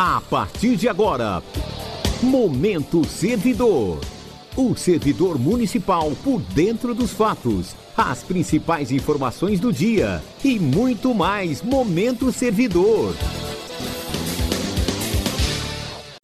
A partir de agora, Momento Servidor. O servidor municipal por dentro dos fatos, as principais informações do dia e muito mais. Momento Servidor.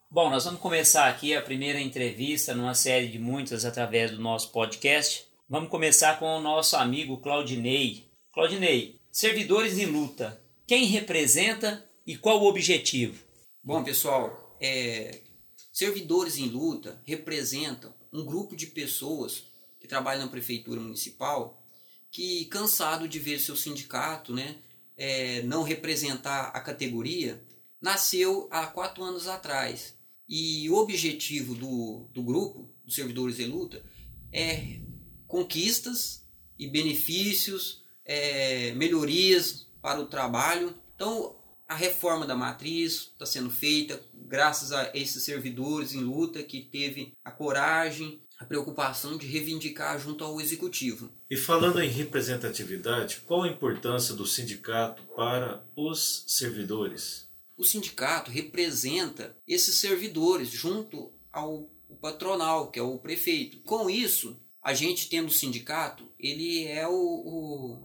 Bom, nós vamos começar aqui a primeira entrevista numa série de muitas através do nosso podcast. Vamos começar com o nosso amigo Claudinei. Claudinei, servidores em luta, quem representa e qual o objetivo? Bom, pessoal, é, servidores em luta representam um grupo de pessoas que trabalham na prefeitura municipal que, cansado de ver seu sindicato né, é, não representar a categoria, nasceu há quatro anos atrás. E o objetivo do, do grupo, dos servidores em luta, é conquistas e benefícios, é, melhorias para o trabalho. Então, a reforma da matriz está sendo feita graças a esses servidores em luta que teve a coragem, a preocupação de reivindicar junto ao executivo. E falando em representatividade, qual a importância do sindicato para os servidores? O sindicato representa esses servidores junto ao patronal, que é o prefeito. Com isso, a gente tendo o sindicato, ele é o, o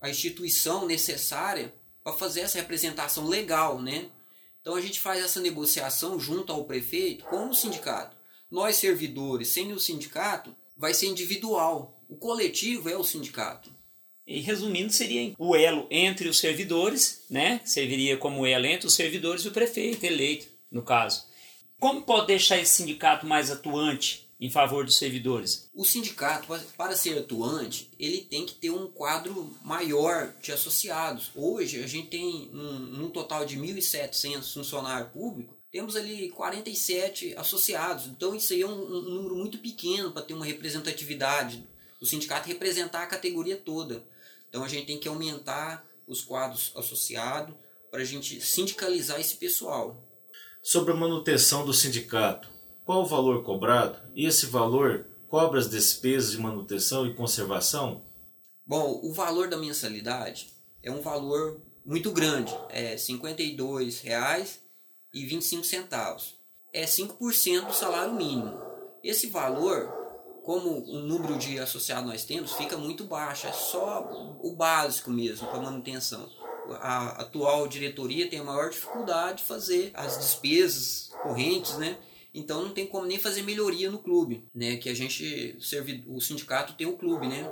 a instituição necessária para fazer essa representação legal, né? Então a gente faz essa negociação junto ao prefeito com o sindicato. Nós servidores, sem o sindicato, vai ser individual. O coletivo é o sindicato. E resumindo, seria o elo entre os servidores, né? Serviria como elo entre os servidores e o prefeito eleito, no caso. Como pode deixar esse sindicato mais atuante em favor dos servidores? O sindicato, para ser atuante, ele tem que ter um quadro maior de associados. Hoje, a gente tem um, um total de 1.700 funcionários públicos, temos ali 47 associados. Então, isso aí é um, um número muito pequeno para ter uma representatividade. O sindicato representar a categoria toda. Então, a gente tem que aumentar os quadros associados para a gente sindicalizar esse pessoal. Sobre a manutenção do sindicato, qual o valor cobrado e esse valor cobra as despesas de manutenção e conservação? Bom, o valor da mensalidade é um valor muito grande, é R$ 52,25. É 5% do salário mínimo. Esse valor, como o número de associados nós temos, fica muito baixo, é só o básico mesmo para manutenção. A atual diretoria tem a maior dificuldade de fazer as despesas correntes, né? Então não tem como nem fazer melhoria no clube, né? Que a gente, o sindicato tem o clube, né?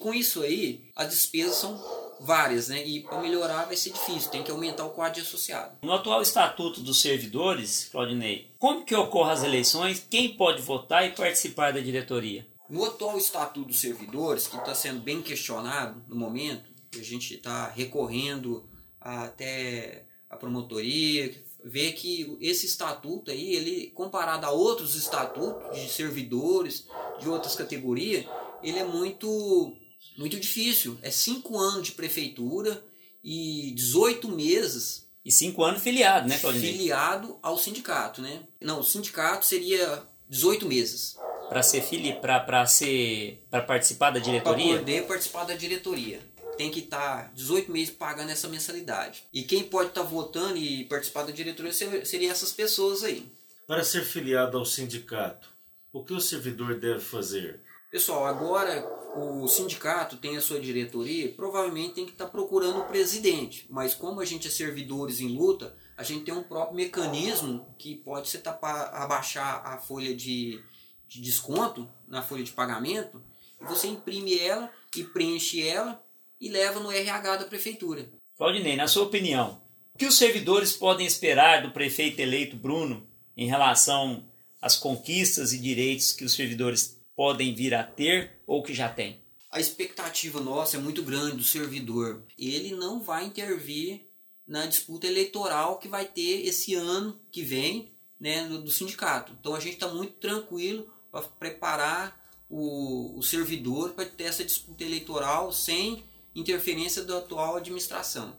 Com isso aí, as despesas são várias, né? E para melhorar vai ser difícil, tem que aumentar o quadro de associado. No atual estatuto dos servidores, Claudinei, como que ocorrem as eleições? Quem pode votar e participar da diretoria? No atual estatuto dos servidores, que está sendo bem questionado no momento, a gente está recorrendo até a promotoria, vê que esse estatuto aí, ele comparado a outros estatutos de servidores de outras categorias, ele é muito muito difícil. É cinco anos de prefeitura e 18 meses. E cinco anos filiado, né, Claudinei? Filiado ao sindicato, né? Não, o sindicato seria 18 meses. Para ser fili para ser para participar da diretoria? Para poder participar da diretoria tem que estar tá 18 meses pagando essa mensalidade. E quem pode estar tá votando e participar da diretoria seriam essas pessoas aí. Para ser filiado ao sindicato, o que o servidor deve fazer? Pessoal, agora o sindicato tem a sua diretoria, provavelmente tem que estar tá procurando o presidente. Mas como a gente é servidores em luta, a gente tem um próprio mecanismo que pode ser tapar, abaixar a folha de, de desconto na folha de pagamento. E você imprime ela e preenche ela e leva no RH da prefeitura. Claudinei, na sua opinião, o que os servidores podem esperar do prefeito eleito Bruno em relação às conquistas e direitos que os servidores podem vir a ter ou que já têm? A expectativa nossa é muito grande do servidor. Ele não vai intervir na disputa eleitoral que vai ter esse ano que vem né, do sindicato. Então a gente está muito tranquilo para preparar o, o servidor para ter essa disputa eleitoral sem interferência da atual administração.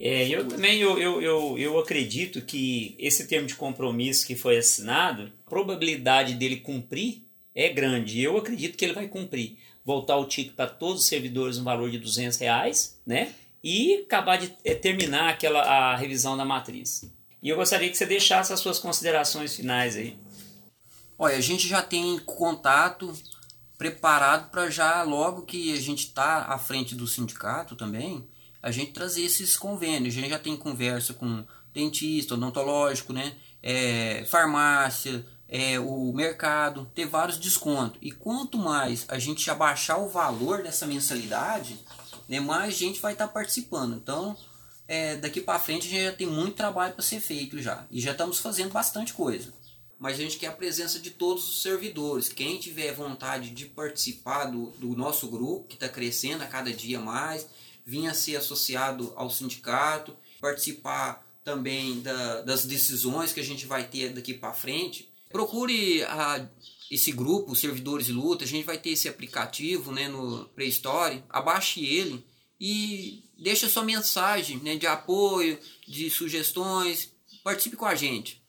É, eu também eu, eu, eu, eu acredito que esse termo de compromisso que foi assinado, a probabilidade dele cumprir é grande. Eu acredito que ele vai cumprir. Voltar o ticket para todos os servidores no valor de 200 reais, né? E acabar de é, terminar aquela a revisão da matriz. E eu gostaria que você deixasse as suas considerações finais aí. Olha, a gente já tem contato preparado para já, logo que a gente está à frente do sindicato também, a gente trazer esses convênios. A gente já tem conversa com dentista, odontológico, né? É, farmácia, é, o mercado, ter vários descontos. E quanto mais a gente abaixar o valor dessa mensalidade, né, mais gente vai estar tá participando. Então, é, daqui para frente a gente já tem muito trabalho para ser feito já. E já estamos fazendo bastante coisa mas a gente quer a presença de todos os servidores. Quem tiver vontade de participar do, do nosso grupo, que está crescendo a cada dia mais, vinha ser associado ao sindicato, participar também da, das decisões que a gente vai ter daqui para frente. Procure a, esse grupo, Servidores Luta, a gente vai ter esse aplicativo né, no Play Store, abaixe ele e deixe sua mensagem né, de apoio, de sugestões, participe com a gente.